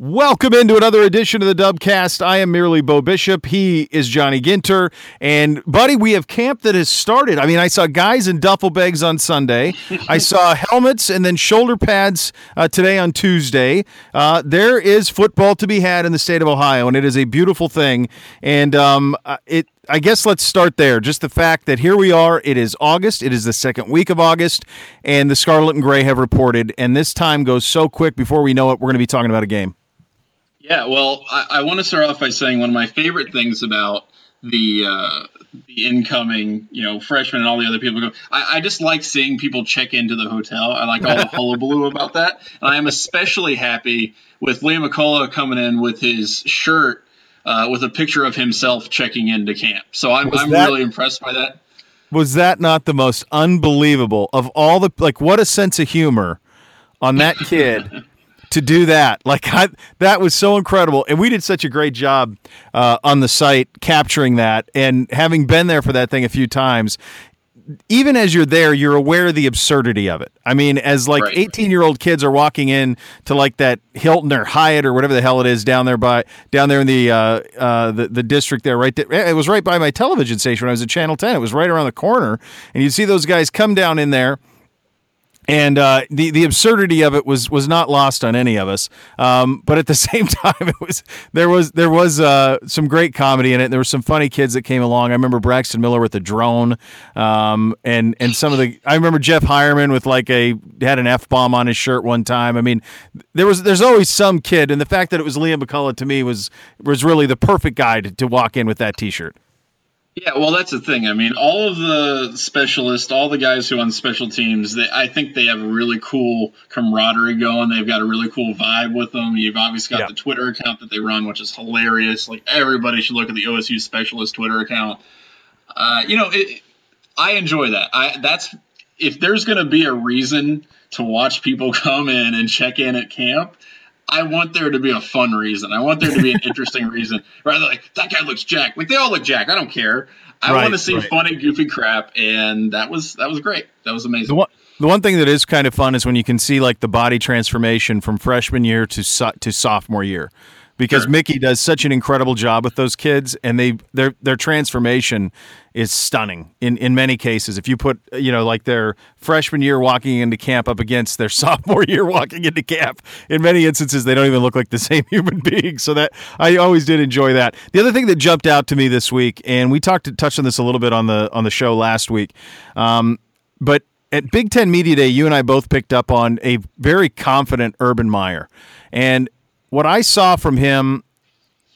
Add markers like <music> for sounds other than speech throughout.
Welcome into another edition of the Dubcast. I am merely Beau Bishop. He is Johnny Ginter. And, buddy, we have camp that has started. I mean, I saw guys in duffel bags on Sunday. I <laughs> saw helmets and then shoulder pads uh, today on Tuesday. Uh, there is football to be had in the state of Ohio, and it is a beautiful thing. And um, uh, it I guess let's start there. Just the fact that here we are, it is August, it is the second week of August, and the Scarlet and Gray have reported, and this time goes so quick before we know it, we're going to be talking about a game. Yeah, well, I, I want to start off by saying one of my favorite things about the uh, the incoming, you know, freshmen and all the other people go. I, I just like seeing people check into the hotel. I like all the <laughs> hullabaloo about that, and I am especially happy with Liam McCullough coming in with his shirt uh, with a picture of himself checking into camp. So I'm, I'm that, really impressed by that. Was that not the most unbelievable of all the like? What a sense of humor on that kid <laughs> to do that. Like I, that was so incredible, and we did such a great job uh, on the site capturing that. And having been there for that thing a few times, even as you're there, you're aware of the absurdity of it. I mean, as like 18 right. year old kids are walking in to like that Hilton or Hyatt or whatever the hell it is down there by down there in the uh, uh, the, the district there, right? There, it was right by my television station when I was at Channel 10. It was right around the corner, and you'd see those guys come down in there and uh, the the absurdity of it was was not lost on any of us. Um, but at the <laughs> same time, it was there was there was uh, some great comedy in it. There were some funny kids that came along. I remember Braxton Miller with the drone, um, and and some of the I remember Jeff Heuerman with like a had an f bomb on his shirt one time. I mean, there was there's always some kid, and the fact that it was Liam McCullough to me was was really the perfect guy to, to walk in with that T-shirt. Yeah, well, that's the thing. I mean, all of the specialists, all the guys who on special teams, they, I think they have a really cool camaraderie going. They've got a really cool vibe with them. You've obviously got yeah. the Twitter account that they run, which is hilarious. Like everybody should look at the OSU specialist Twitter account. Uh, you know, it, I enjoy that. I that's if there's going to be a reason to watch people <laughs> come in and check in at camp, I want there to be a fun reason. I want there to be an <laughs> interesting reason. Rather like that guy looks jack. Like they all look jack. I don't care. I right, want to see right. funny, goofy crap, and that was that was great. That was amazing. The one, the one thing that is kind of fun is when you can see like the body transformation from freshman year to so, to sophomore year because sure. Mickey does such an incredible job with those kids, and they their their transformation is stunning in in many cases. If you put you know like their freshman year walking into camp up against their <laughs> sophomore year walking into camp, in many instances they don't even look like the <laughs> same human being. So that I always did enjoy that. The other thing that jumped out to me this week, and we talked touched on this a little bit on the on the show last week, um, but at Big Ten Media Day, you and I both picked up on a very confident Urban Meyer. And what I saw from him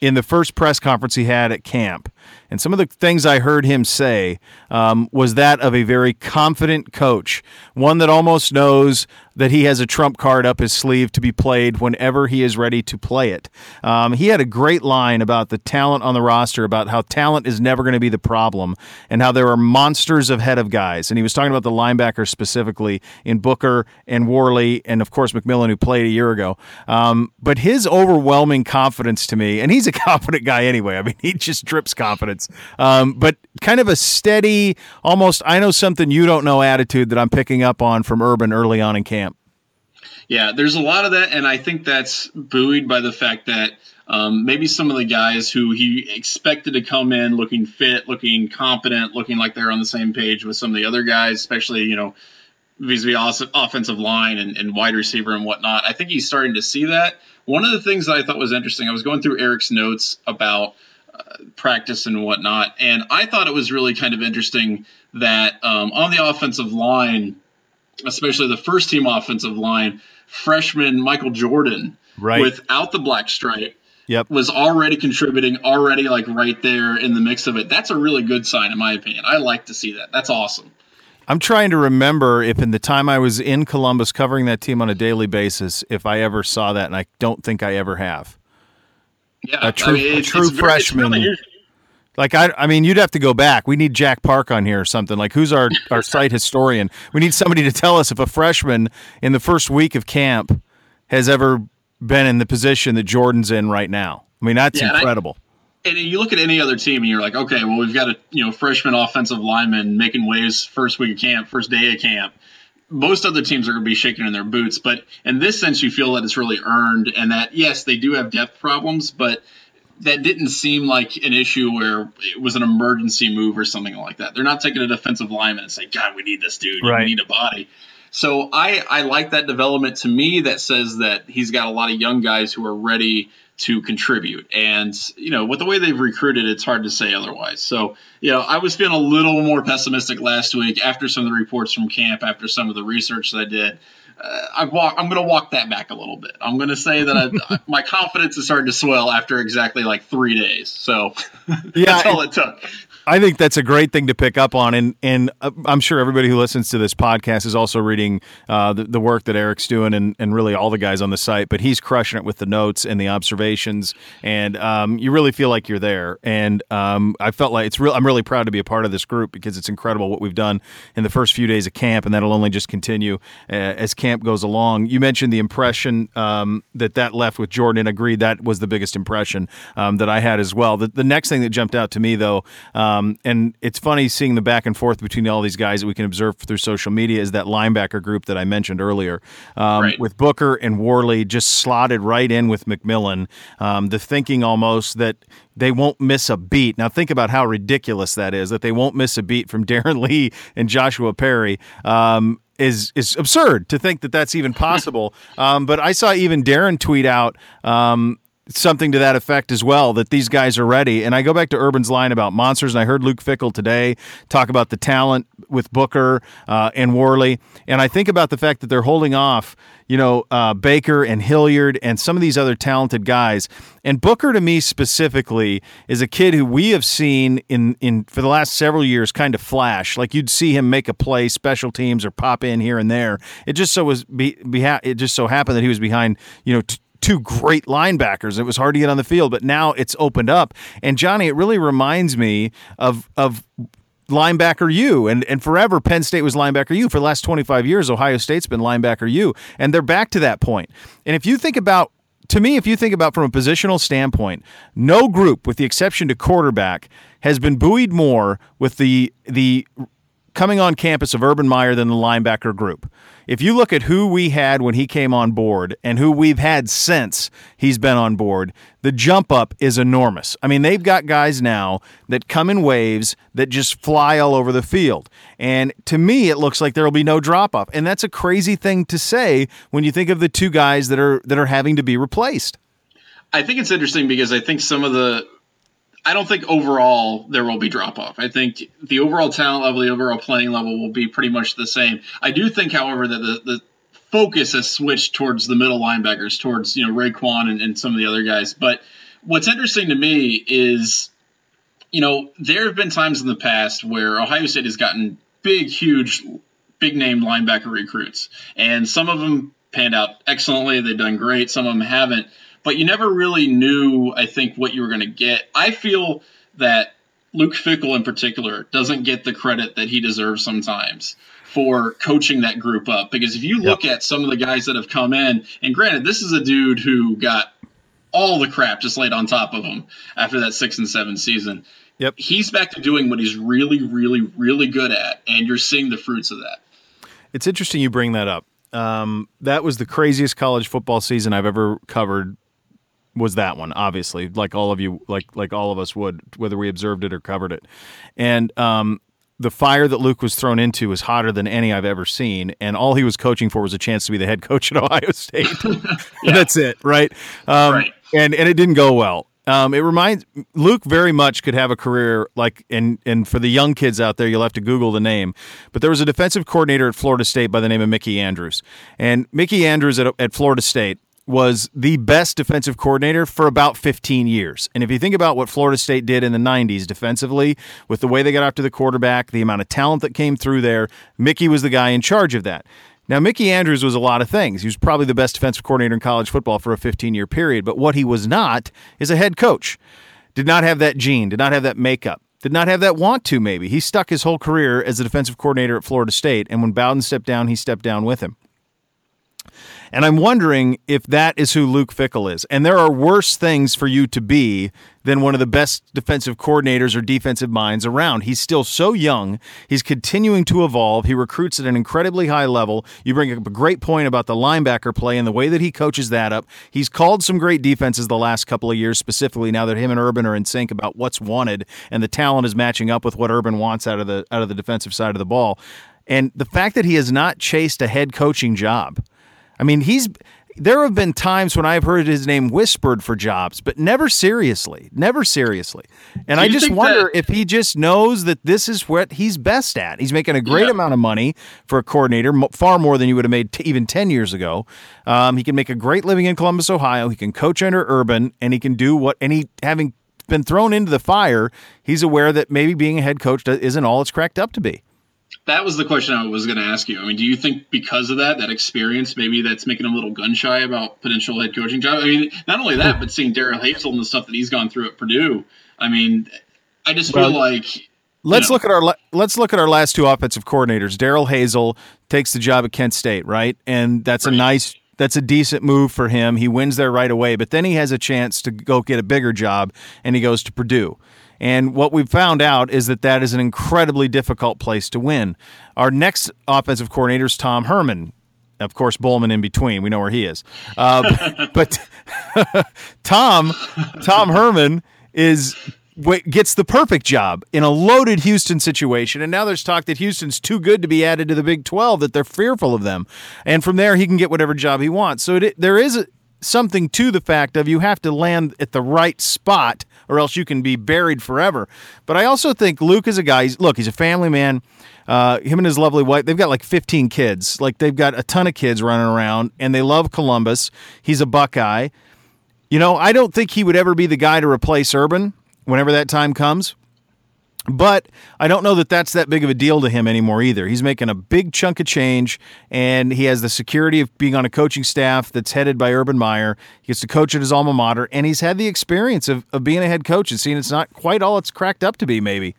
in the first press conference he had at camp and some of the things I heard him say um, was that of a very confident coach, one that almost knows that he has a trump card up his sleeve to be played whenever he is ready to play it. Um, he had a great line about the talent on the roster, about how talent is never going to be the problem, and how there are monsters ahead of guys. And he was talking about the linebackers specifically in Booker and Worley, and of course McMillan, who played a year ago. Um, but his overwhelming confidence to me, and he's a <laughs> confident guy anyway. I mean, he just drips confidence um, but kind of a steady, almost I know something you don't know attitude that I'm picking up on from Urban early on in camp. Yeah, there's a lot of that, and I think that's buoyed by the fact that um, maybe some of the guys who he expected to come in looking fit, looking competent, looking like they're on the same page with some of the other guys, especially you know vis-a-vis offensive line and, and wide receiver and whatnot. I think he's starting to see that. One of the things that I thought was interesting, I was going through Eric's notes about practice and whatnot. And I thought it was really kind of interesting that um, on the offensive line, especially the first team offensive line, freshman Michael Jordan, right. without the black stripe, yep. was already contributing, already like right there in the mix of it. That's a really good sign, in my opinion. I like to see that. That's awesome. I'm trying to remember if in the time I was in Columbus covering that team on a daily basis, if I ever saw that, and I don't think I ever have. Yeah, a true, I mean, a true it's freshman. Very, like I, I mean, you'd have to go back. We need Jack Park on here or something. Like, who's our our <laughs> site historian? We need somebody to tell us if a freshman in the first week of camp has ever been in the position that Jordan's in right now. I mean, that's yeah, incredible. And, I, and you look at any other team, and you're like, okay, well, we've got a you know freshman offensive lineman making waves first week of camp, first day of camp most other teams are going to be shaking in their boots. But in this sense, you feel that it's really earned, and that yes, they do have depth problems, but that didn't seem like an issue where it was an emergency move or something like that. They're not taking a defensive lineman and saying, "God, we need this dude. Right. We need a body." So I I like that development. To me, that says that he's got a lot of young guys who are ready to contribute. And, you know, with the way they've recruited, it's hard to say otherwise. So, you know, I was feeling a little more pessimistic last week after some of the reports from camp, after some of the research that I did. Uh, I walk, I'm going to walk that back a little bit. I'm going to say that I, <laughs> my confidence is starting to swell after exactly like three days. So <laughs> yeah, that's all it took. I think that's a great thing to pick up on, and and uh, I'm sure everybody who listens to this podcast is also reading uh, the, the, work that Eric's doing, and, and really all the guys on the site. But he's crushing it with the notes and the observations, and um, you really feel like you're there. And um, I felt like it's real. I'm really proud to be a part of this group because it's incredible what we've done in the first few days of camp, and that'll only just continue uh, as camp goes along. You mentioned the impression um, that that left with Jordan, and agreed that was the biggest impression um, that I had as well. The, the next thing that jumped out to me though um, um, and it's funny seeing the back and forth between all these guys that we can observe through social media is that linebacker group that I mentioned earlier um, right. with Booker and Worley just slotted right in with McMillan. Um, the thinking almost that they won't miss a beat. Now think about how ridiculous that is that they won't miss a beat from <laughs> Darron Lee and Joshua Perry. Um, is is absurd to think that that's even possible. <laughs> Um, but I saw even Darren tweet out um, something to that effect as well that these guys are ready. And I go back to Urban's line about monsters, and I heard Luke Fickell today talk about the talent with Booker uh, and Worley, and I think about the fact that they're holding off, you know, uh, Baker and Hilliard and some of these other talented guys. And Booker, to me specifically, is a kid who we have seen in in for the last several years kind of flash. Like you'd see him make a play, special teams, or pop in here and there. It just so was be, be it just so happened that he was behind, you know. T- two great linebackers. It was hard to get on the field, but now it's opened up. And Johnny, it really reminds me of of linebacker U and and forever Penn State was linebacker U for the last 25 years Ohio State's been linebacker U and they're back to that point. And if you think about to me if you think about from a positional standpoint, no group with the exception to quarterback has been buoyed more with the the coming on campus of Urban Meyer than the linebacker group. If you look at who we had when he came on board and who we've had since he's been on board, the jump up is enormous. I mean, they've got guys now that come in waves that just fly all over the field. And to me, it looks like there will be no drop off. And that's a crazy thing to say when you think of the two guys that are that are having to be replaced. I think it's interesting because I think some of the I don't think overall there will be drop off. I think the overall talent level, the overall playing level will be pretty much the same. I do think, however, that the, the focus has switched towards the middle linebackers, towards you know Raekwon and, and some of the other guys. But what's interesting to me is, you know, there have been times in the past where Ohio State has gotten big, huge, big name linebacker recruits, and some of them panned out excellently. They've done great. Some of them haven't but you never really knew, I think, what you were going to get. I feel that Luke Fickell, in particular, doesn't get the credit that he deserves sometimes for coaching that group up. Because if you look yep. at some of the guys that have come in, and granted, this is a dude who got all the crap just laid on top of him after that six and seven season. Yep. He's back to doing what he's really, really, really good at, and you're seeing the fruits of that. It's interesting you bring that up. Um, that was the craziest college football season I've ever covered was that one obviously like all of you like like all of us would whether we observed it or covered it and um, the fire that Luke was thrown into was hotter than any I've ever seen, and all he was coaching for was a chance to be the head coach at <laughs> Ohio State. <laughs> That's it, right? Um, right? And and it didn't go well. Um, it reminds Luke very much could have a career like and and for the young kids out there, you'll have to Google the name. But there was a defensive coordinator at Florida State by the name of Mickey Andrews, and Mickey Andrews at, at Florida State was the best defensive coordinator for about 15 years. And if you think about what Florida State did in the 90s defensively, with the way they got after the quarterback, the amount of talent that came through there, Mickey was the guy in charge of that. Now, Mickey Andrews was a lot of things. He was probably the best defensive coordinator in college football for a 15 year period, but what he was not is a head coach. Did not have that gene, did not have that makeup did not have that want to, maybe. He stuck his whole career as a defensive coordinator at Florida State, and when Bowden stepped down, he stepped down with him. And I'm wondering if that is who Luke Fickell is. And there are worse things for you to be than one of the best defensive coordinators or defensive minds around. He's still so young. He's continuing to evolve. He recruits at an incredibly high level. You bring up a great point about the linebacker play and the way that he coaches that up. He's called some great defenses the last couple of years, specifically now that him and Urban are in sync about what's wanted and the talent is matching up with what Urban wants out of the out of the defensive side of the ball. And the fact that he has not chased a head coaching job. I mean, he's there have been times when I've heard his name whispered for jobs, but never seriously, never seriously. And I just wonder that, if he just knows that this is what he's best at. He's making a great yeah. amount of money for a coordinator, far more than you would have made t- even 10 years ago. Um, he can make a great living in Columbus, Ohio. He can coach under Urban, and he can do what, and he, having been thrown into the fire, he's aware that maybe being a head coach isn't all it's cracked up to be that was the question I was going to ask you. I mean, do you think because of that, that experience, maybe that's making him a little gun shy about potential head coaching job? I mean, not only that, but seeing Darrell Hazell and the stuff that he's gone through at Purdue. I mean, I just well, feel like. Let's know. look at our let's look at our last two offensive coordinators. Darrell Hazell takes the job at Kent State, right? And that's right. a nice that's a decent move for him. He wins there right away, but then he has a chance to go get a bigger job and he goes to Purdue. And what we've found out is that that is an incredibly difficult place to win. Our next offensive coordinator is Tom Herman. Of course, Bollman in between. We know where he is. Uh, <laughs> but <laughs> Tom, Tom Herman is gets the perfect job in a loaded Houston situation. And now there's talk that Houston's too good to be added to the Big 12, that they're fearful of them. And from there, he can get whatever job he wants. So it, there is something to the fact of you have to land at the right spot or else you can be buried forever. But I also think Luke is a guy. He's, look, he's a family man. Uh, him and his lovely wife, they've got like 15 kids. Like they've got a ton of kids running around, and they love Columbus. He's a Buckeye. You know, I don't think he would ever be the guy to replace Urban whenever that time comes. But I don't know that that's that big of a deal to him anymore either. He's making a big chunk of change, and he has the security of being on a coaching staff that's headed by Urban Meyer. He gets to coach at his alma mater, and he's had the experience of, of being a head coach and seeing it's not quite all it's cracked up to be, maybe.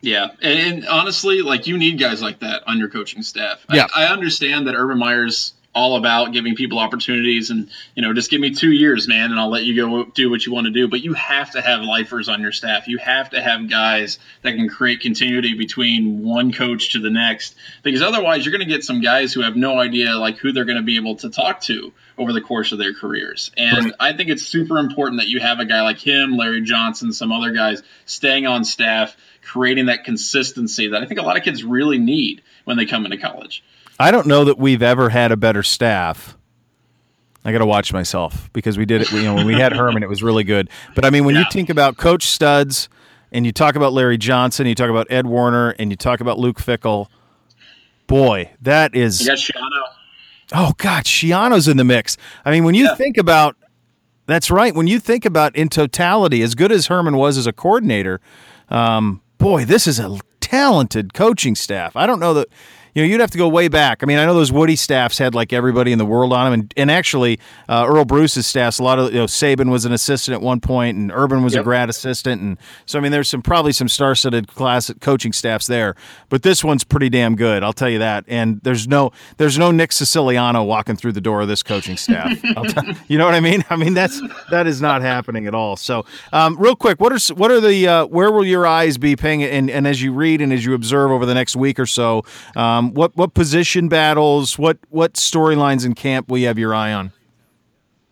Yeah, and, and honestly, like you need guys like that on your coaching staff. Yeah. I, I understand that Urban Meyer's all about giving people opportunities and you know just give me two years man and i'll let you go do what you want to do. But you have to have lifers on your staff. You have to have guys that can create continuity between one coach to the next because otherwise you're going to get some guys who have no idea like who they're going to be able to talk to over the course of their careers. And right. i think it's super important that you have a guy like him larry johnson some other guys staying on staff creating that consistency that i think a lot of kids really need when they come into college I don't know that we've ever had a better staff. I got to watch myself because we did it. You know, when we had Herman, it was really good. But I mean, when yeah. you think about Coach Studs and you talk about Larry Johnson, you talk about Ed Warinner, and you talk about Luke Fickell, boy, that is. You got Schiano. Oh God, Schiano's in the mix. I mean, when you yeah. think about that's right. When you think about in totality, as good as Herman was as a coordinator, um, boy, this is a talented coaching staff. I don't know that you know, you'd have to go way back. I mean, I know those Woody staffs had like everybody in the world on them, and, and actually, uh, Earle Bruce's staffs, a lot of you know, Saban was an assistant at one point, and Urban was yep. a grad assistant, and so I mean, there's some probably some star-studded class coaching staffs there, but this one's pretty damn good, I'll tell you that. And there's no there's no Nick Siciliano walking through the door of this coaching staff. <laughs> you know what I mean? I mean that's that is not happening at all. So, um, real quick, what are what are the uh, where will your eyes be paying? And and as you read and as you observe over the next week or so. Um, what what position battles, what what storylines in camp will you have your eye on?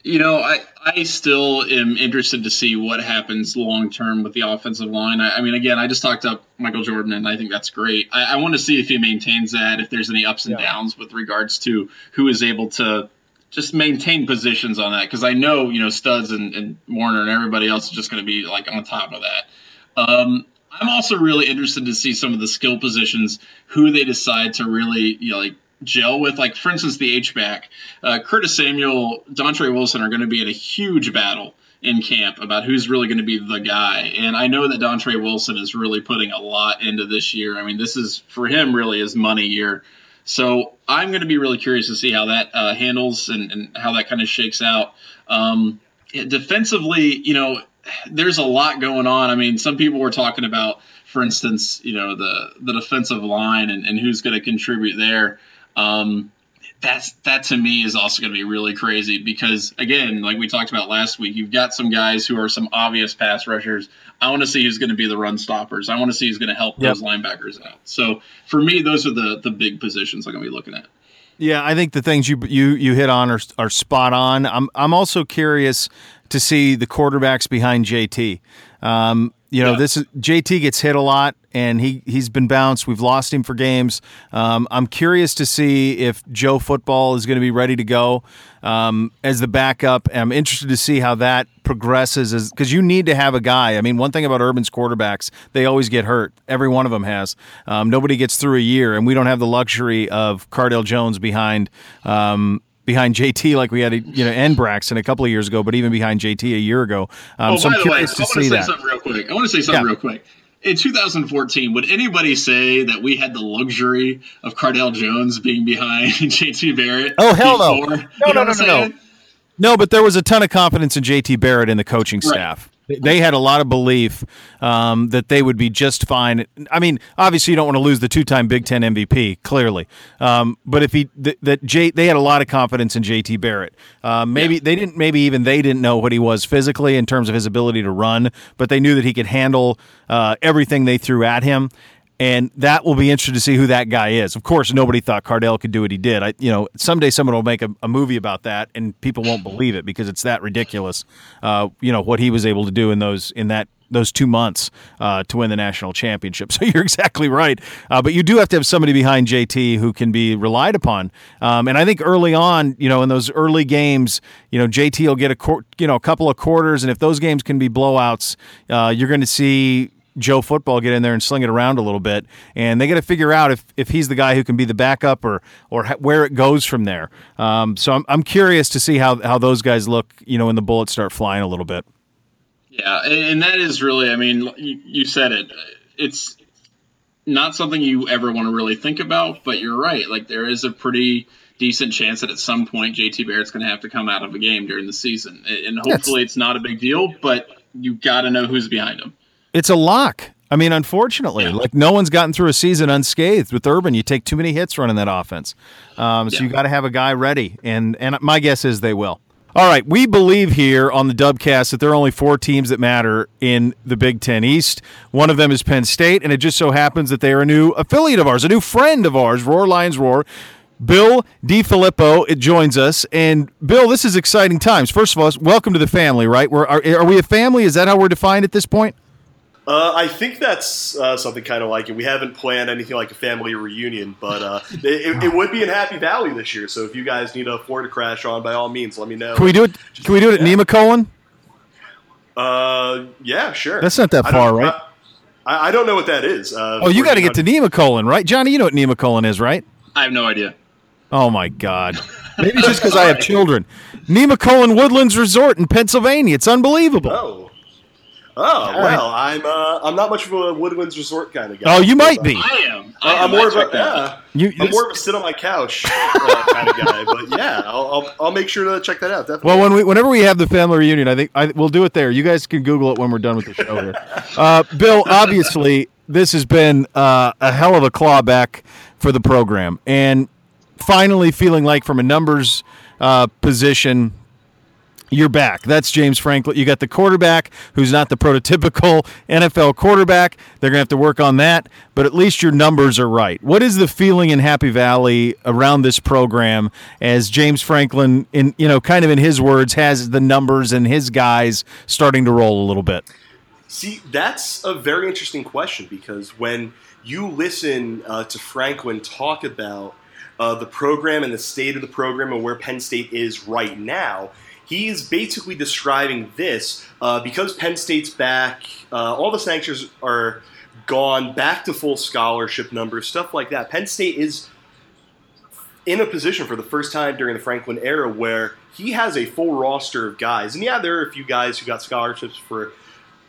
You know, I, I still am interested to see what happens long term with the offensive line. I, I, mean, again, I just talked up Michael Jordan, and I think that's great. I, I want to see if he maintains that, if there's any ups and yeah. downs with regards to who is able to just maintain positions on that. Because I know, you know, Studs and, and Warinner and everybody else is just going to be like on top of that. Um, I'm also really interested to see some of the skill positions, who they decide to really, you know, like gel with. Like, for instance, the H back, uh, Curtis Samuel, Dontre Wilson are going to be in a huge battle in camp about who's really going to be the guy. And I know that Dontre Wilson is really putting a lot into this year. I mean, this is for him really his money year. So I'm going to be really curious to see how that uh, handles and, and, how that kind of shakes out. Um, defensively, you know, there's a lot going on. I mean, some people were talking about, for instance, you know, the the defensive line and, and who's going to contribute there. Um, that's that to me is also going to be really crazy because again, like we talked about last week, you've got some guys who are some obvious pass rushers. I want to see who's going to be the run stoppers. I want to see who's going to help yep. those linebackers out. So for me, those are the the big positions I'm going to be looking at. Yeah, I think the things you you you hit on are are spot on. I'm I'm also curious to see the quarterbacks behind JT. Um, you know, yeah. this is JT gets hit a lot, and he he's been bounced. We've lost him for games. Um, I'm curious to see if Joe Football is going to be ready to go um, as the backup. I'm interested to see how that progresses, because you need to have a guy. I mean, one thing about Urban's quarterbacks, they always get hurt. Every one of them has. Um, nobody gets through a year, and we don't have the luxury of Cardale Jones behind um, behind JT like we had, you know, and Braxton a couple of years ago, but even behind JT a year ago. Um, oh, so by I'm the way, I want to say that. something real quick. I want to say something yeah. real quick. In 2014, would anybody say that we had the luxury of Cardale Jones being behind <laughs> JT Barrett? Oh hell no! No, no, no, no, no. No, but there was a ton of confidence in JT Barrett in the coaching staff. They had a lot of belief um, that they would be just fine. I mean, obviously, you don't want to lose the two-time Big Ten MVP, clearly. Um, but if he th- that J, they had a lot of confidence in JT Barrett. Uh, maybe yeah. they didn't. Maybe even they didn't know what he was physically in terms of his ability to run, but they knew that he could handle uh, everything they threw at him and that will be interesting to see who that guy is. Of course, nobody thought Cardale could do what he did. I, you know, someday someone will make a, a movie about that, and people won't believe it because it's that ridiculous. Uh, you know what he was able to do in those in that those two months uh, to win the national championship. <laughs> So you're exactly right. Uh, but you do have to have somebody behind JT who can be relied upon. Um, and I think early on, you know, in those early games, you know, JT will get a you know a couple of quarters, and if those games can be blowouts, uh, you're going to see Joe Football get in there and sling it around a little bit, and they got to figure out if, if he's the guy who can be the backup or or where it goes from there. Um, so I'm I'm curious to see how how those guys look, you know, when the bullets start flying a little bit. Yeah, and that is really, I mean, you said it. It's not something you ever want to really think about, but you're right. Like there is a pretty decent chance that at some point JT Barrett's going to have to come out of a game during the season, and hopefully it's not a big deal. But you got to know who's behind him. It's a lock. I mean, unfortunately, yeah. like no one's gotten through a season unscathed with Urban. You take too many hits running that offense, um, so yeah. you got to have a guy ready. And and my guess is they will. All right, we believe here on the Dubcast that there are only four teams that matter in the Big Ten East. One of them is Penn State, and it just so happens that they are a new affiliate of ours, a new friend of ours, Roar Lions Roar. Bill DiFilippo it joins us, and Bill, this is exciting times. First of all, welcome to the family. Right? We're, are, are we a family? Is that how we're defined at this point? Uh, I think that's uh, something kind of like it. We haven't planned anything like a family reunion, but uh, <laughs> it, it, would be in Happy Valley this year. So if you guys need a Ford to crash on, by all means, let me know. Can we do it? Just, can we do it at yeah. Nemacolin? Uh, yeah, sure. That's not that far, right? I, I, don't know what that is. Uh, oh, you got to get to Nemacolin, right, Johnny? You know what Nemacolin is, right? I have no idea. Oh my God! <laughs> Maybe it's just because I have children. Nemacolin Woodlands Resort in Pennsylvania. It's unbelievable. Oh. Oh well, I'm uh, I'm not much of a Woodlands Resort kind of guy. Oh, you might be. I am. I am more of a yeah. You, I'm more of a sit on my couch uh, kind of guy. But yeah, I'll, I'll, I'll make sure to check that out. Definitely. Well, when we whenever we have the family reunion, I think I, we'll do it there. You guys can Google it when we're done with the show here. <laughs> Uh, Bill, obviously, this has been uh, a hell of a clawback for the program, and finally feeling like from a numbers uh, position you're back. That's James Franklin. You got the quarterback who's not the prototypical <laughs> NFL quarterback. They're going to have to work on that, but at least your numbers are right. What is the feeling in Happy Valley around this program as James Franklin in you know kind of in his words has the numbers and his guys starting to roll a little bit? See, that's a very interesting question because when you listen uh, to Franklin talk about uh, the program and the state of the program and where Penn State is right now, he's basically describing this uh, because Penn State's back, uh, all the sanctions are gone, back to full scholarship numbers, stuff like that. Penn State is in a position for the first time during the Franklin era where he has a full roster of guys. And yeah, there are a few guys who got scholarships for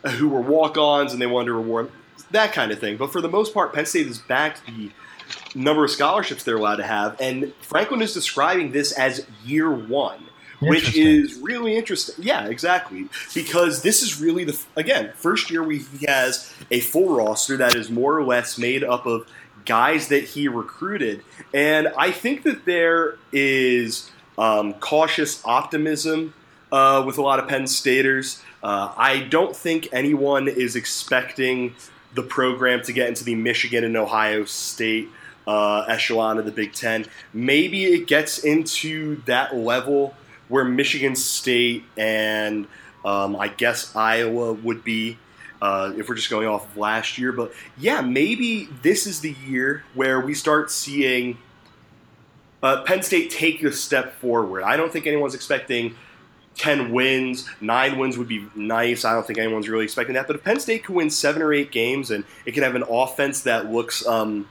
who were walk-ons and they wanted to reward that kind of thing. But for the most part, Penn State is back the number of scholarships they're allowed to have. And Franklin is describing this as year one which is really interesting. Yeah, exactly. Because this is really the again first year we he has a full roster that is more or less made up of guys that he recruited. And I think that there is um, cautious optimism uh, with a lot of Penn Staters. Uh, I don't think anyone is expecting the program to get into the Michigan and Ohio State uh, echelon of the Big Ten. Maybe it gets into that level where Michigan State and um, I guess Iowa would be. Uh, if we're just going off of last year, but yeah, maybe this is the year where we start seeing uh, Penn State take a step forward. I don't think anyone's expecting 10 wins, nine wins would be nice. I don't think anyone's really expecting that. But if Penn State can win seven or eight games and it can have an offense that looks um,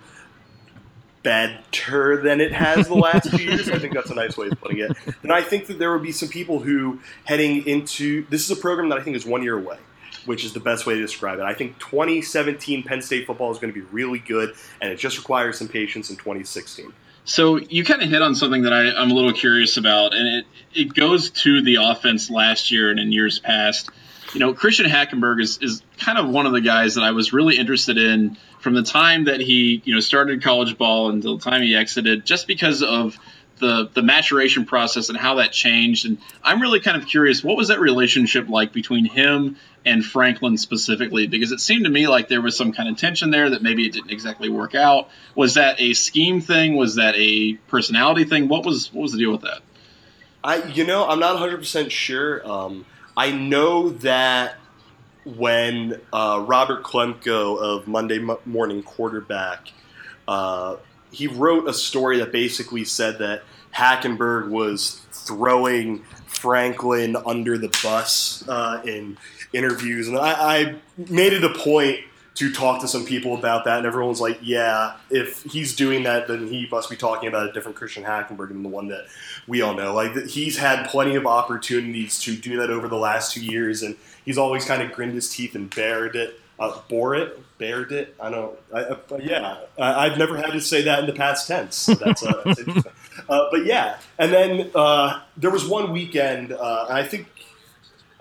better than it has the last few years. I think that's a nice way of putting it. And I think that there would be some people who heading into this is a program that I think is one year away, which is the best way to describe it. I think 2017 Penn State football is going to be really good, and it just requires some patience in 2016. So you kind of hit on something that I, am a little curious about, and it, it goes to the offense last year and in years past. You know, Christian Hackenberg is, is kind of one of the guys that I was really interested in from the time that he you know started college ball until the time he exited, just because of the the maturation process and how that changed. And I'm really kind of curious, what was that relationship like between him and Franklin specifically? Because it seemed to me like there was some kind of tension there that maybe it didn't exactly work out. Was that a scheme thing? Was that a personality thing? What was what was the deal with that? I you know I'm not 100 percent sure. Um, I know that when uh, Robert Klemko of Monday Morning Quarterback, uh, he wrote a story that basically said that Hackenberg was throwing Franklin under the bus uh, in interviews, and I, I made it a point to talk to some people about that, and everyone's like, "Yeah, if he's doing that, then he must be talking about a different Christian Hackenberg than the one that we all know. Like he's had plenty of opportunities to do that over the last two years, and he's always kind of grinned his teeth and bared it, uh, bore it, bared it. I don't. I, yeah, I, have never had to say that in the past tense. That's, uh, that's interesting. <laughs> Uh, but yeah, and then uh, there was one weekend. Uh, I think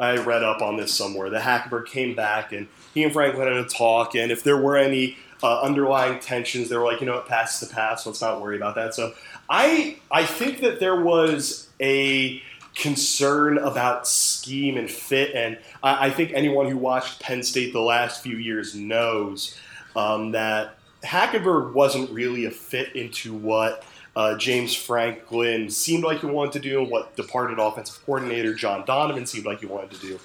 I read up on this somewhere. The Hackenberg came back and he and Franklin had a talk, and if there were any uh, underlying tensions, they were like, you know, it passes the past. Let's not worry about that. So I I think that there was a concern about scheme and fit, and I, I think anyone who watched Penn State the last few years knows um, that Hackenberg wasn't really a fit into what. Uh, James Franklin seemed like he wanted to do, and what departed offensive coordinator John Donovan seemed like he wanted to do.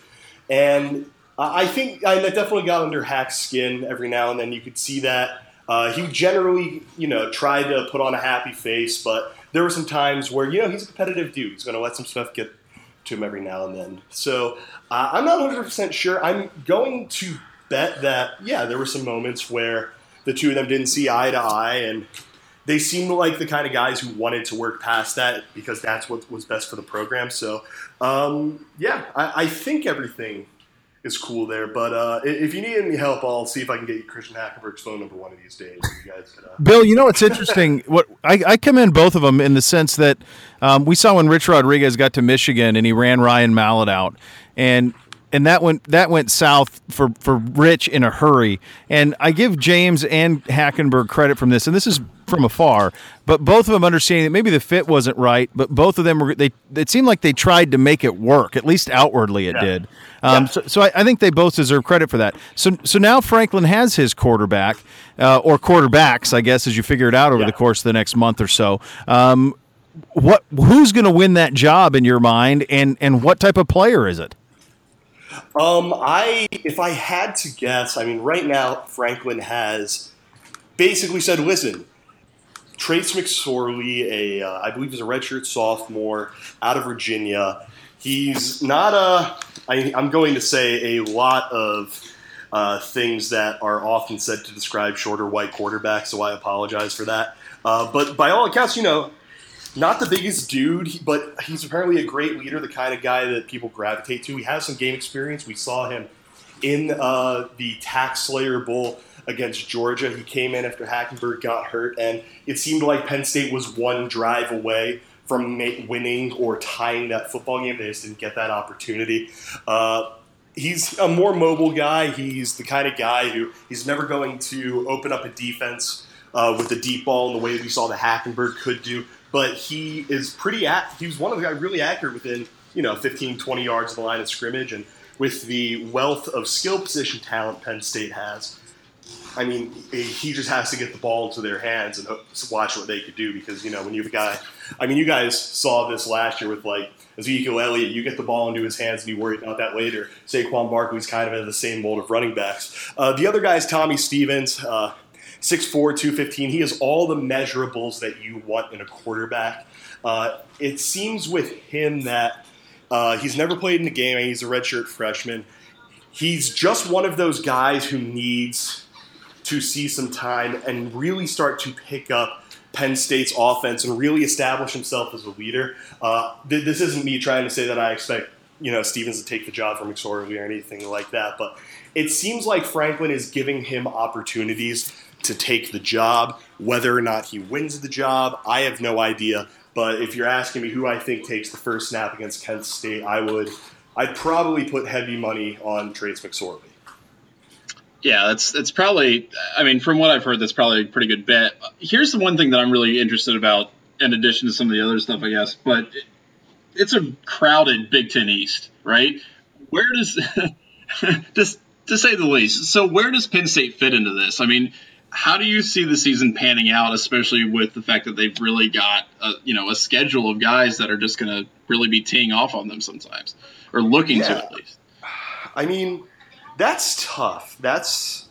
And I think I, definitely got under Hack's skin every now and then. You could see that uh, he generally, you know, tried to put on a happy face, but there were some times where, you know, he's a competitive dude. He's going to let some stuff get to him every now and then. So uh, I'm not 100% sure. I'm going to bet that, yeah, there were some moments where the two of them didn't see eye to eye, and they seemed like the kind of guys who wanted to work past that because that's what was best for the program. So, um, yeah, I, I think everything is cool there. But uh, if you need any help, I'll see if I can get you Christian Hackenberg's phone number one of these days. You guys could, uh... Bill, you know what's interesting? <laughs> what I, I, commend both of them in the sense that um, we saw when Rich Rodriguez got to Michigan and he ran Ryan Mallett out, and and that went that went south for for Rich in a hurry. And I give James and Hackenberg credit from this, and this is from afar, but both of them understanding that maybe the fit wasn't right, but both of them were they. It seemed like they tried to make it work, at least outwardly it yeah. did. Um, yeah. So, so I, I, think they both deserve credit for that. So so now Franklin has his quarterback uh, or quarterbacks, I guess, as you figure it out over yeah. the course of the next month or so. Um, what who's going to win that job in your mind, and and what type of player is it? Um, I if I had to guess, I mean, right now Franklin has basically said, "Listen, Trace McSorley, a uh, I believe is a redshirt sophomore out of Virginia. He's not a. I, I'm going to say a lot of uh, things that are often said to describe shorter white quarterbacks, so I apologize for that. Uh, but by all accounts, you know, not the biggest dude, but he's apparently a great leader, the kind of guy that people gravitate to. He has some game experience. We saw him in uh, the TaxSlayer Bowl against Georgia. He came in after Hackenberg got hurt, and it seemed like Penn State was one drive away from winning or tying that football game. They just didn't get that opportunity. Uh, he's a more mobile guy. He's the kind of guy who he's never going to open up a defense uh, with the deep ball and the way we saw the Hackenberg could do. But he is pretty. Ac- he was one of the guys really accurate within you know 15, 20 yards of the line of scrimmage, and with the wealth of skill position talent Penn State has. I mean, he just has to get the ball into their hands and watch what they could do because, you know, when you have guy, I mean, you guys saw this last year with like Ezekiel Elliott, you get the ball into his hands and you worry about that later. Saquon Barkley's kind of in the same mold of running backs. Uh, the other guy is Tommy Stevens, uh, 6'4, 215. He has all the measurables that you want in a quarterback. Uh, it seems with him that uh, he's never played in a game and he's a redshirt freshman. He's just one of those guys who needs to see some time and really start to pick up Penn State's offense and really establish himself as a leader. Uh, th- this isn't me trying to say that I expect you know Stevens to take the job from McSorley or anything like that, but it seems like Franklin is giving him opportunities to take the job. Whether or not he wins the job, I have no idea. But if you're asking me who I think takes the first snap against Kent State, I would, I'd probably put heavy money on Trace McSorley. Yeah, that's that's probably. I mean, from what I've heard, that's probably a pretty good bet. Here's the one thing that I'm really interested about, in addition to some of the other stuff, I guess. But it, it's a crowded Big Ten East, right? Where does, <laughs> just to say the least, so where does Penn State fit into this? I mean, how do you see the season panning out, especially with the fact that they've really got a, you know a schedule of guys that are just going to really be teeing off on them sometimes, or looking yeah. to at least. I mean that's tough. That's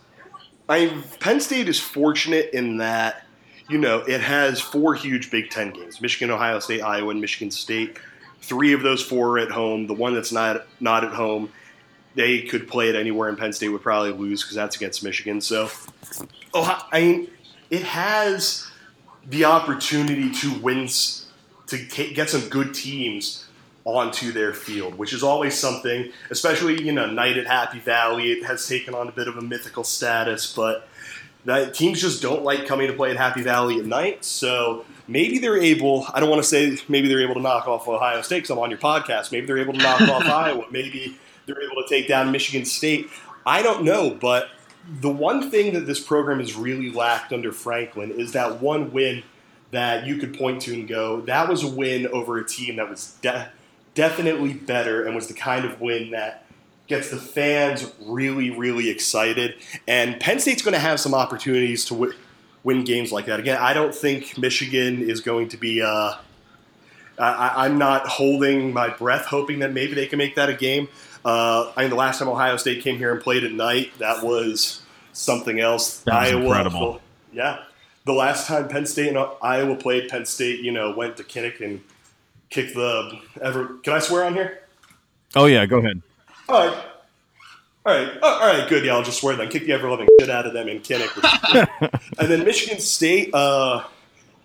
I Penn State is fortunate in that you know it has four huge Big Ten games: Michigan, Ohio State, Iowa, and Michigan State. Three of those four are at home. The one that's not not at home, they could play it anywhere, and Penn State would probably lose because that's against Michigan. So, oh, I mean, it has the opportunity to win to get some good teams onto their field, which is always something, especially, you know, night at Happy Valley, it has taken on a bit of a mythical status, but that teams just don't like coming to play at Happy Valley at night. So maybe they're able, I don't want to say maybe they're able to knock off Ohio State because I'm on your podcast. Maybe they're able to knock off <laughs> Iowa. Maybe they're able to take down Michigan State. I don't know, but the one thing that this program has really lacked under Franklin is that one win that you could point to and go, that was a win over a team that was de- definitely better and was the kind of win that gets the fans really, really excited. And Penn State's going to have some opportunities to w- win games like that. Again, I don't think Michigan is going to be. Uh, I, am not holding my breath, hoping that maybe they can make that a game. Uh, I mean, the last time Ohio State came here and played at night, that was something else. That Iowa, incredible. Yeah, the last time Penn State and Iowa played, Penn State, you know, went to Kinnick and kicked the ever. Can I swear on here? Oh yeah, go ahead. All right. All right, oh, all right, good. Yeah, I'll just swear then. Kick the ever loving shit out of them in Kinnick. <laughs> and then Michigan State. Uh,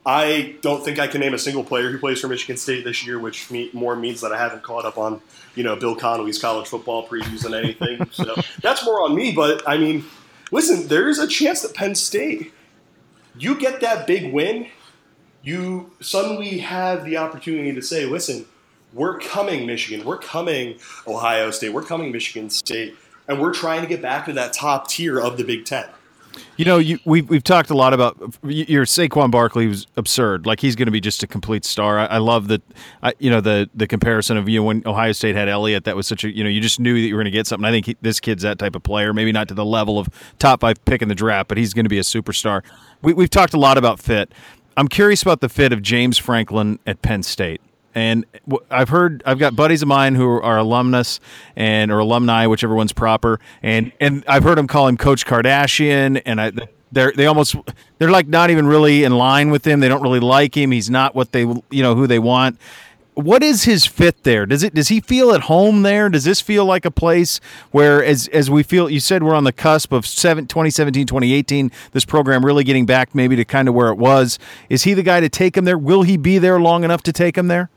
I don't think I can name a single player who plays for Michigan State this year, which me, more means that I haven't caught up on, you know, Bill Connelly's college football previews and anything. <laughs> so that's more on me. But I mean, listen, there's a chance that Penn State, you get that big win, you suddenly have the opportunity to say, listen, we're coming, Michigan, we're coming, Ohio State, we're coming, Michigan State, and we're trying to get back to that top tier of the Big Ten. You know, you, we've we've talked a lot about your Saquon Barkley was absurd. Like he's going to be just a complete star. I, I love that. I, you know the the comparison of you know when Ohio State had Elliott, that was such a you know you just knew that you were going to get something. I think he, this kid's that type of player. Maybe not to the level of top five pick in the draft, but he's going to be a superstar. We, we've talked a lot about fit. I'm curious about the fit of James Franklin at Penn State. And I've heard I've got buddies of mine who are alumnus and or alumni, whichever one's proper, and and I've heard them call him Coach Kardashian, and I they're they almost they're like not even really in line with him. They don't really like him. He's not what they you know who they want what is his fit there? Does it does he feel at home there? Does this feel like a place where as as we feel you said we're on the cusp of 7, 2017 2018 this program really getting back maybe to kind of where it was. Is he the guy to take him there? Will he be there long enough to take him there?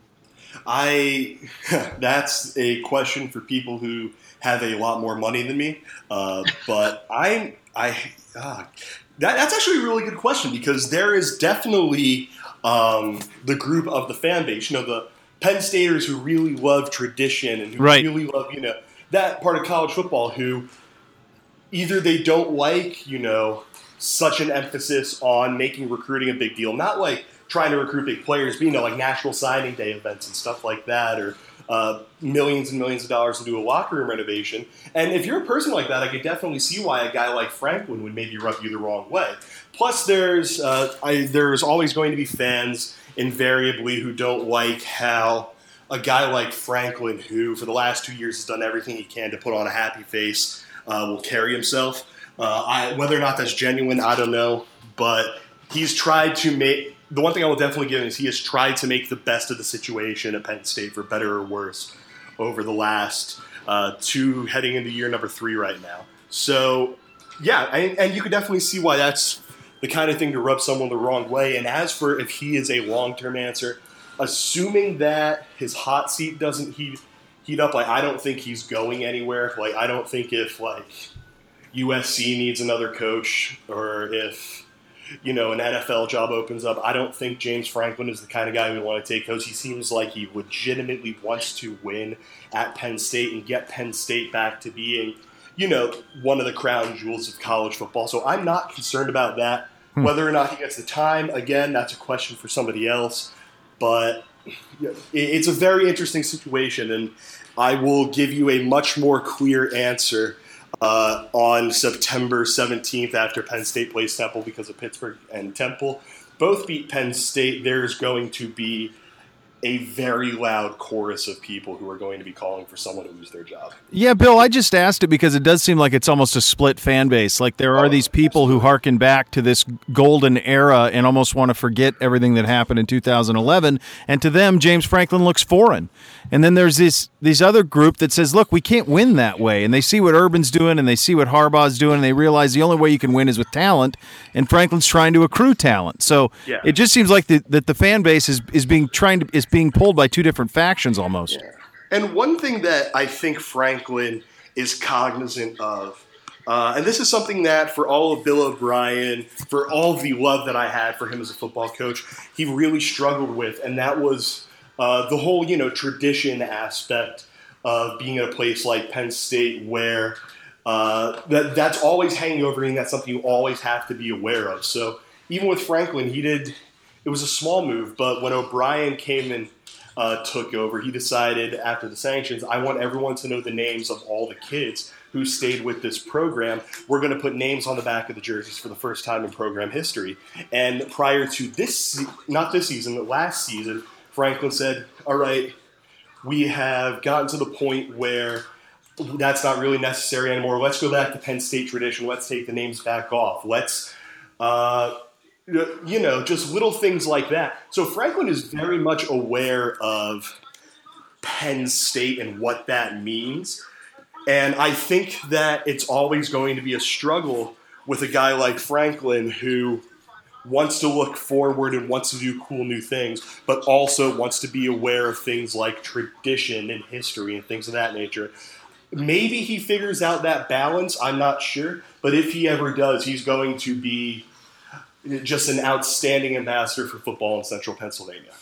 I <laughs> that's a question for people who have a lot more money than me. Uh, but I'm I uh, that, that's actually a really good question because there is definitely um, the group of the fan base. You know the Penn Staters who really love tradition and who right. really love, you know, that part of college football who either they don't like, you know, such an emphasis on making recruiting a big deal. Not like trying to recruit big players, but you know, like national signing day events and stuff like that, or uh, millions and millions of dollars to do a locker room renovation. And if you're a person like that, I could definitely see why a guy like Franklin would maybe rub you the wrong way. Plus, there's uh, I, there's always going to be fans invariably who don't like how a guy like Franklin, who for the last two years has done everything he can to put on a happy face, uh, will carry himself. Uh, I, whether or not that's genuine, I don't know, but he's tried to make the one thing I will definitely give him is he has tried to make the best of the situation at Penn State, for better or worse, over the last uh, two, heading into year number three right now. So, yeah, and, and you can definitely see why that's the kind of thing to rub someone the wrong way. And as for if he is a long term answer, assuming that his hot seat doesn't heat heat up, like I don't think he's going anywhere. Like I don't think if like USC needs another coach or if you know, an NFL job opens up, I don't think James Franklin is the kind of guy we want to take because he seems like he legitimately wants to win at Penn State and get Penn State back to being, you know, one of the crown jewels of college football. So I'm not concerned about that. Hmm. Whether or not he gets the time, again, that's a question for somebody else. But it's a very interesting situation, and I will give you a much more clear answer uh, on September 17th after Penn State plays Temple because of Pittsburgh and Temple. Both beat Penn State. There's going to be a very loud chorus of people who are going to be calling for someone to lose their job. Yeah, Bill, I just asked it because it does seem like it's almost a split fan base. Like there are oh, these people absolutely. who harken back to this golden era and almost want to forget everything that happened in 2011, and to them James Franklin looks foreign. And then there's this these other group that says, "Look, we can't win that way." And they see what Urban's doing and they see what Harbaugh's doing and they realize the only way you can win is with talent, and Franklin's trying to accrue talent. So, yeah. it just seems like the, that the fan base is is being trying to is being pulled by two different factions almost. Yeah. And one thing that I think Franklin is cognizant of, uh, and this is something that for all of Bill O'Brien, for all the love that I had for him as a football coach, he really struggled with, and that was uh, the whole you know tradition aspect of being at a place like Penn State where. Uh, that that's always hanging over you. And that's something you always have to be aware of. So even with Franklin, he did. It was a small move, but when O'Brien came and uh, took over, he decided after the sanctions, I want everyone to know the names of all the kids who stayed with this program. We're going to put names on the back of the jerseys for the first time in program history. And prior to this, not this season, but last season, Franklin said, All right, we have gotten to the point where that's not really necessary anymore. Let's go back to Penn State tradition. Let's take the names back off. Let's uh, you know, just little things like that. So Franklin is very much aware of Penn State and what that means. And I think that it's always going to be a struggle with a guy like Franklin who wants to look forward and wants to do cool new things, but also wants to be aware of things like tradition and history and things of that nature. Maybe he figures out that balance, I'm not sure, but if he ever does, he's going to be just an outstanding ambassador for football in central Pennsylvania.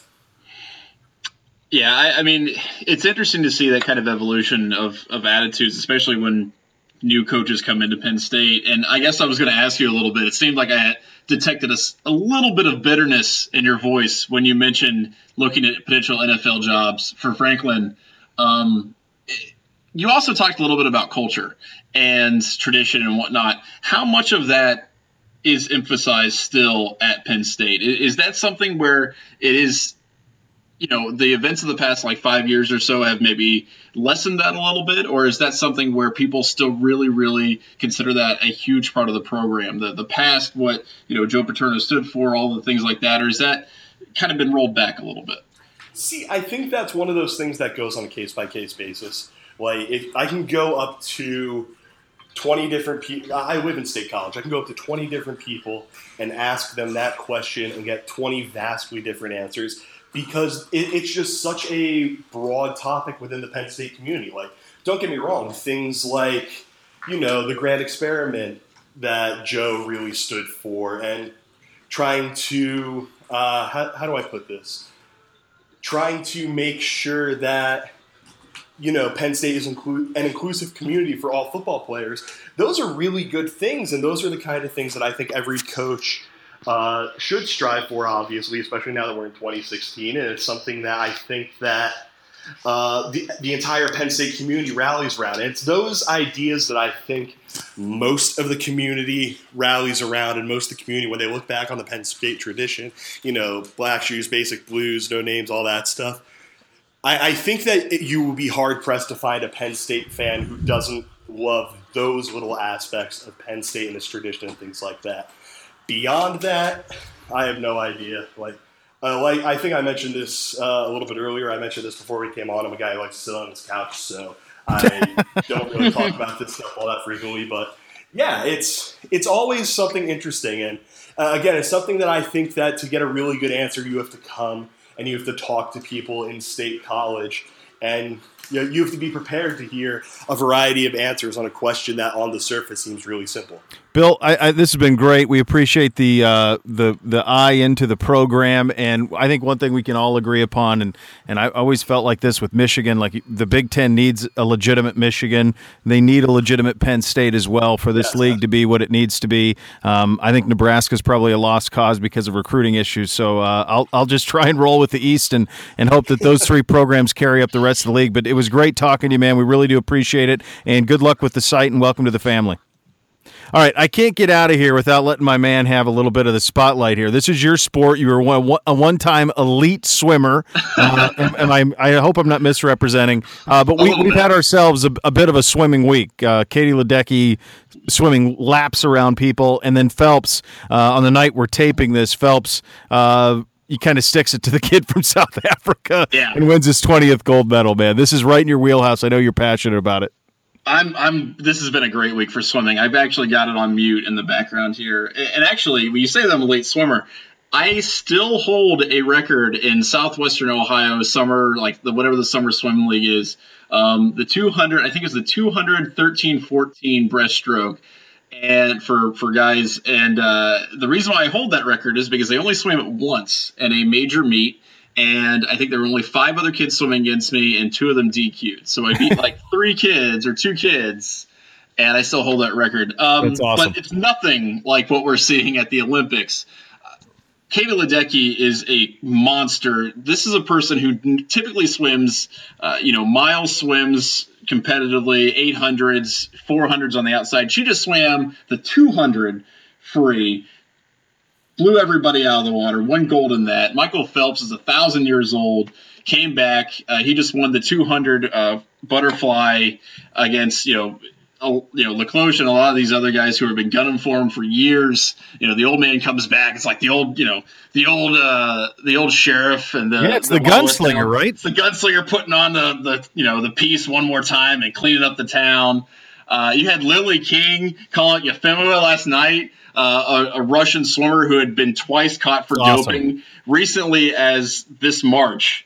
Yeah, I, I, mean, it's interesting to see that kind of evolution of, of attitudes, especially when new coaches come into Penn State. And I guess I was going to ask you a little bit. It seemed like I detected a, a little bit of bitterness in your voice when you mentioned looking at potential NFL jobs for Franklin. Um, you also talked a little bit about culture and tradition and whatnot. How much of that is emphasized still at Penn State. Is that something where it is, you know, the events of the past like five years or so have maybe lessened that a little bit, or is that something where people still really, really consider that a huge part of the program? The the past, what you know, Joe Paterno stood for, all the things like that, or is that kind of been rolled back a little bit? See, I think that's one of those things that goes on a case by case basis. Like, if I can go up to 20 different people. I live in state college. I can go up to 20 different people and ask them that question and get 20 vastly different answers because it, it's just such a broad topic within the Penn State community. Like, don't get me wrong, things like, you know, the grand experiment that Joe really stood for and trying to, uh, how, how do I put this? Trying to make sure that you know, Penn State is inclu- an inclusive community for all football players. Those are really good things, and those are the kind of things that I think every coach uh, should strive for. Obviously, especially now that we're in 2016, and it's something that I think that uh, the, the entire Penn State community rallies around. And it's those ideas that I think most of the community rallies around, and most of the community, when they look back on the Penn State tradition, you know, black shoes, basic blues, no names, all that stuff. I, I think that it, you will be hard pressed to find a Penn State fan who doesn't love those little aspects of Penn State and its tradition and things like that. Beyond that, I have no idea. Like uh, like I think I mentioned this uh, a little bit earlier. I mentioned this before we came on. I'm a guy who likes to sit on his couch, so I <laughs> don't really talk about this stuff all that frequently. But yeah, it's it's always something interesting, and uh, again, it's something that I think that to get a really good answer, you have to come and you have to talk to people in state college, and you, know, you have to be prepared to hear a variety of answers on a question that on the surface seems really simple. Bill, I, I, this has been great. We appreciate the uh, the the eye into the program, and I think one thing we can all agree upon, and and I always felt like this with Michigan, like the Big Ten needs a legitimate Michigan. They need a legitimate Penn State as well for this yes. league to be what it needs to be. Um, I think Nebraska is probably a lost cause because of recruiting issues. So uh, I'll I'll just try and roll with the East and and hope that those three <laughs> programs carry up the rest of the league. But it was great talking to you, man. We really do appreciate it, and good luck with the site, and welcome to the family. All right, I can't get out of here without letting my man have a little bit of the spotlight here. This is your sport. You were one, a one-time elite swimmer, uh, <laughs> and, and I, I, hope I'm not misrepresenting. Uh, but we, have had ourselves a, a, bit of a swimming week. Uh, Katie Ledecky swimming laps around people, and then Phelps uh, on the night we're taping this. Phelps uh, he kind of sticks it to the <laughs> kid from South Africa yeah. and wins his 20th gold medal, man. This is right in your wheelhouse. I know you're passionate about it. I'm I'm this has been a great week for swimming. I've actually got it on mute in the background here. And actually, when you say that I'm a late swimmer, I still hold a record in southwestern Ohio summer, like the whatever the summer swim league is. Um, the 200, I think it's the 213 14 breaststroke, and for for guys. And uh, the reason why I hold that record is because they only swam it once in a major meet and I think there were only five other kids swimming against me, and two of them DQ'd. So I beat <laughs> like three kids or two kids, and I still hold that record. Um, That's awesome. But it's nothing like what we're seeing at the Olympics. Katie Ledecky is a monster. This is a person who typically swims, uh, you know, mile swims competitively, 800s, 400s on the outside. She just swam the 200 free blew everybody out of the water, won gold in that. Michael Phelps is a thousand years old, came back. Uh, he just won the 200 uh, butterfly against you know. You know, le Clos and a lot of these other guys who have been gunning for him for years. You know, the old man comes back. It's like the old, you know, the old, uh, the old sheriff and the yeah, it's the, the gunslinger, right? It's the gunslinger putting on the the you know the piece one more time and cleaning up the town. Uh, you had Lily King calling it Yefimova last night uh, a, a, Russian swimmer who had been twice caught for awesome. doping recently as this March.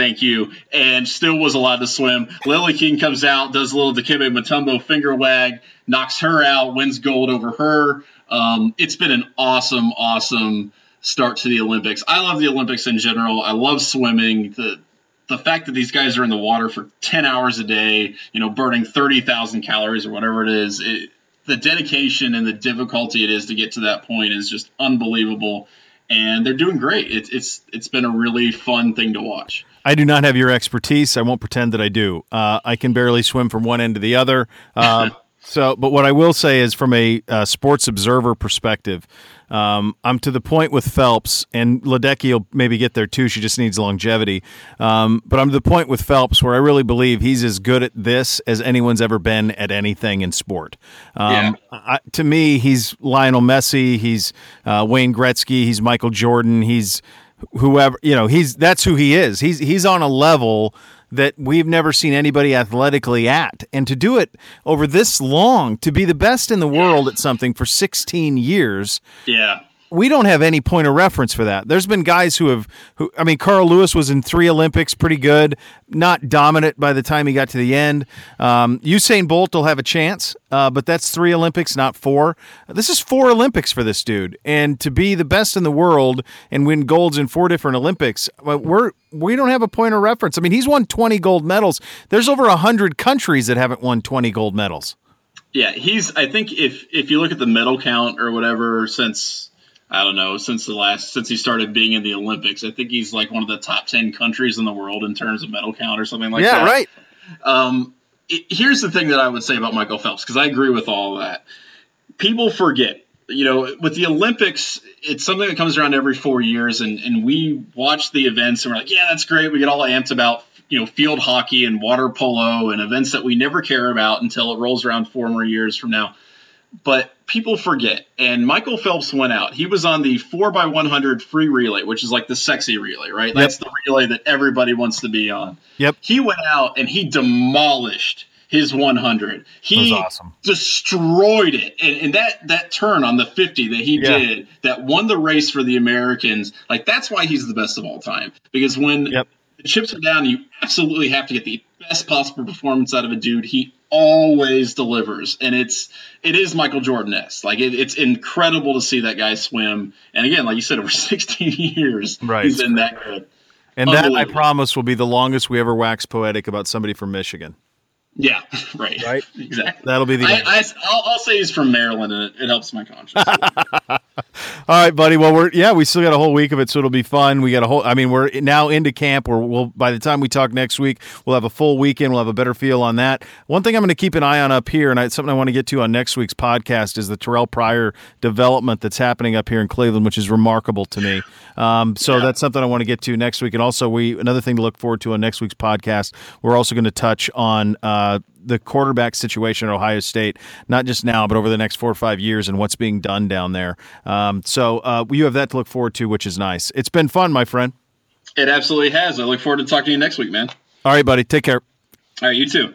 Thank you. And still was allowed to swim. Lily King comes out, does a little Dikembe Mutombo finger wag, knocks her out, wins gold over her. Um, it's been an awesome, awesome start to the Olympics. I love the Olympics in general. I love swimming. The the fact that these guys are in the water for 10 hours a day, you know, burning 30,000 calories or whatever it is, it, the dedication and the difficulty it is to get to that point is just unbelievable. And they're doing great. It's it's it's been a really fun thing to watch. I do not have your expertise. I won't pretend that I do. Uh, I can barely swim from one end to the other. Uh, <laughs> so, but what I will say is, from a uh, sports observer perspective, um, I'm to the point with Phelps, and Ledecky will maybe get there too. She just needs longevity. Um, but I'm to the point with Phelps where I really believe he's as good at this as anyone's ever been at anything in sport. Um, yeah. I, to me, he's Lionel Messi, he's uh, Wayne Gretzky, he's Michael Jordan, he's whoever you know. He's that's who he is. He's he's on a level that we've never seen anybody athletically at. And to do it over this long, to be the best in the world at something for 16 years. Yeah. We don't have any point of reference for that. There's been guys who have, who I mean, Carl Lewis was in three Olympics, pretty good, not dominant by the time he got to the end. Um, Usain Bolt will have a chance, uh, but that's three Olympics, not four. This is four Olympics for this dude, and to be the best in the world and win golds in four different Olympics, we're we don't have a point of reference. I mean, he's won 20 gold medals. There's over 100 countries that haven't won 20 gold medals. Yeah, he's I think if if you look at the medal count or whatever since I don't know, since the last since he started being in the Olympics, I think he's like one of the top 10 countries in the world in terms of medal count or something like yeah, that. Yeah, right. Um it, here's the thing that I would say about Michael Phelps because I agree with all that. People forget you know, with the Olympics, it's something that comes around every four years, and, and we watch the events and we're like, yeah, that's great. We get all amped about, you know, field hockey and water polo and events that we never care about until it rolls around four more years from now. But people forget. And Michael Phelps went out. He was on the 4x100 free relay, which is like the sexy relay, right? Yep. That's the relay that everybody wants to be on. Yep. He went out and he demolished his 100. He awesome. destroyed it, and, and that that turn on the 50 that he yeah. did that won the race for the Americans. Like that's why he's the best of all time. Because when yep. the chips are down, you absolutely have to get the best possible performance out of a dude. He always delivers, and it's it is Michael Jordan esque. Like it, it's incredible to see that guy swim. And again, like you said, <laughs> over 16 years, right. he's been that good. And that I promise will be the longest we ever wax poetic about somebody from Michigan. Yeah, <laughs> right. Right? <laughs> Exactly. That'll be the. I, I, will say he's from Maryland, and it, it helps my conscience. <laughs> All right, buddy. Well, we're yeah, we still got a whole week of it, so it'll be fun. We got a whole. I mean, we're now into camp. Where we'll by the time we talk next week, we'll have a full weekend. We'll have a better feel on that. One thing I'm going to keep an eye on up here, and I, something I want to get to on next week's podcast is the Terrelle Pryor development that's happening up here in Cleveland, which is remarkable to me. Um, so yeah. that's something I want to get to next week, and also we another thing to look forward to on next week's podcast. We're also going to touch on. Uh, the quarterback situation at Ohio State, not just now, but over the next four or five years and what's being done down there. Um, so uh, you have that to look forward to, which is nice. It's been fun, my friend. It absolutely has. I look forward to talking to you next week, man. All right, buddy. Take care. All right, you too.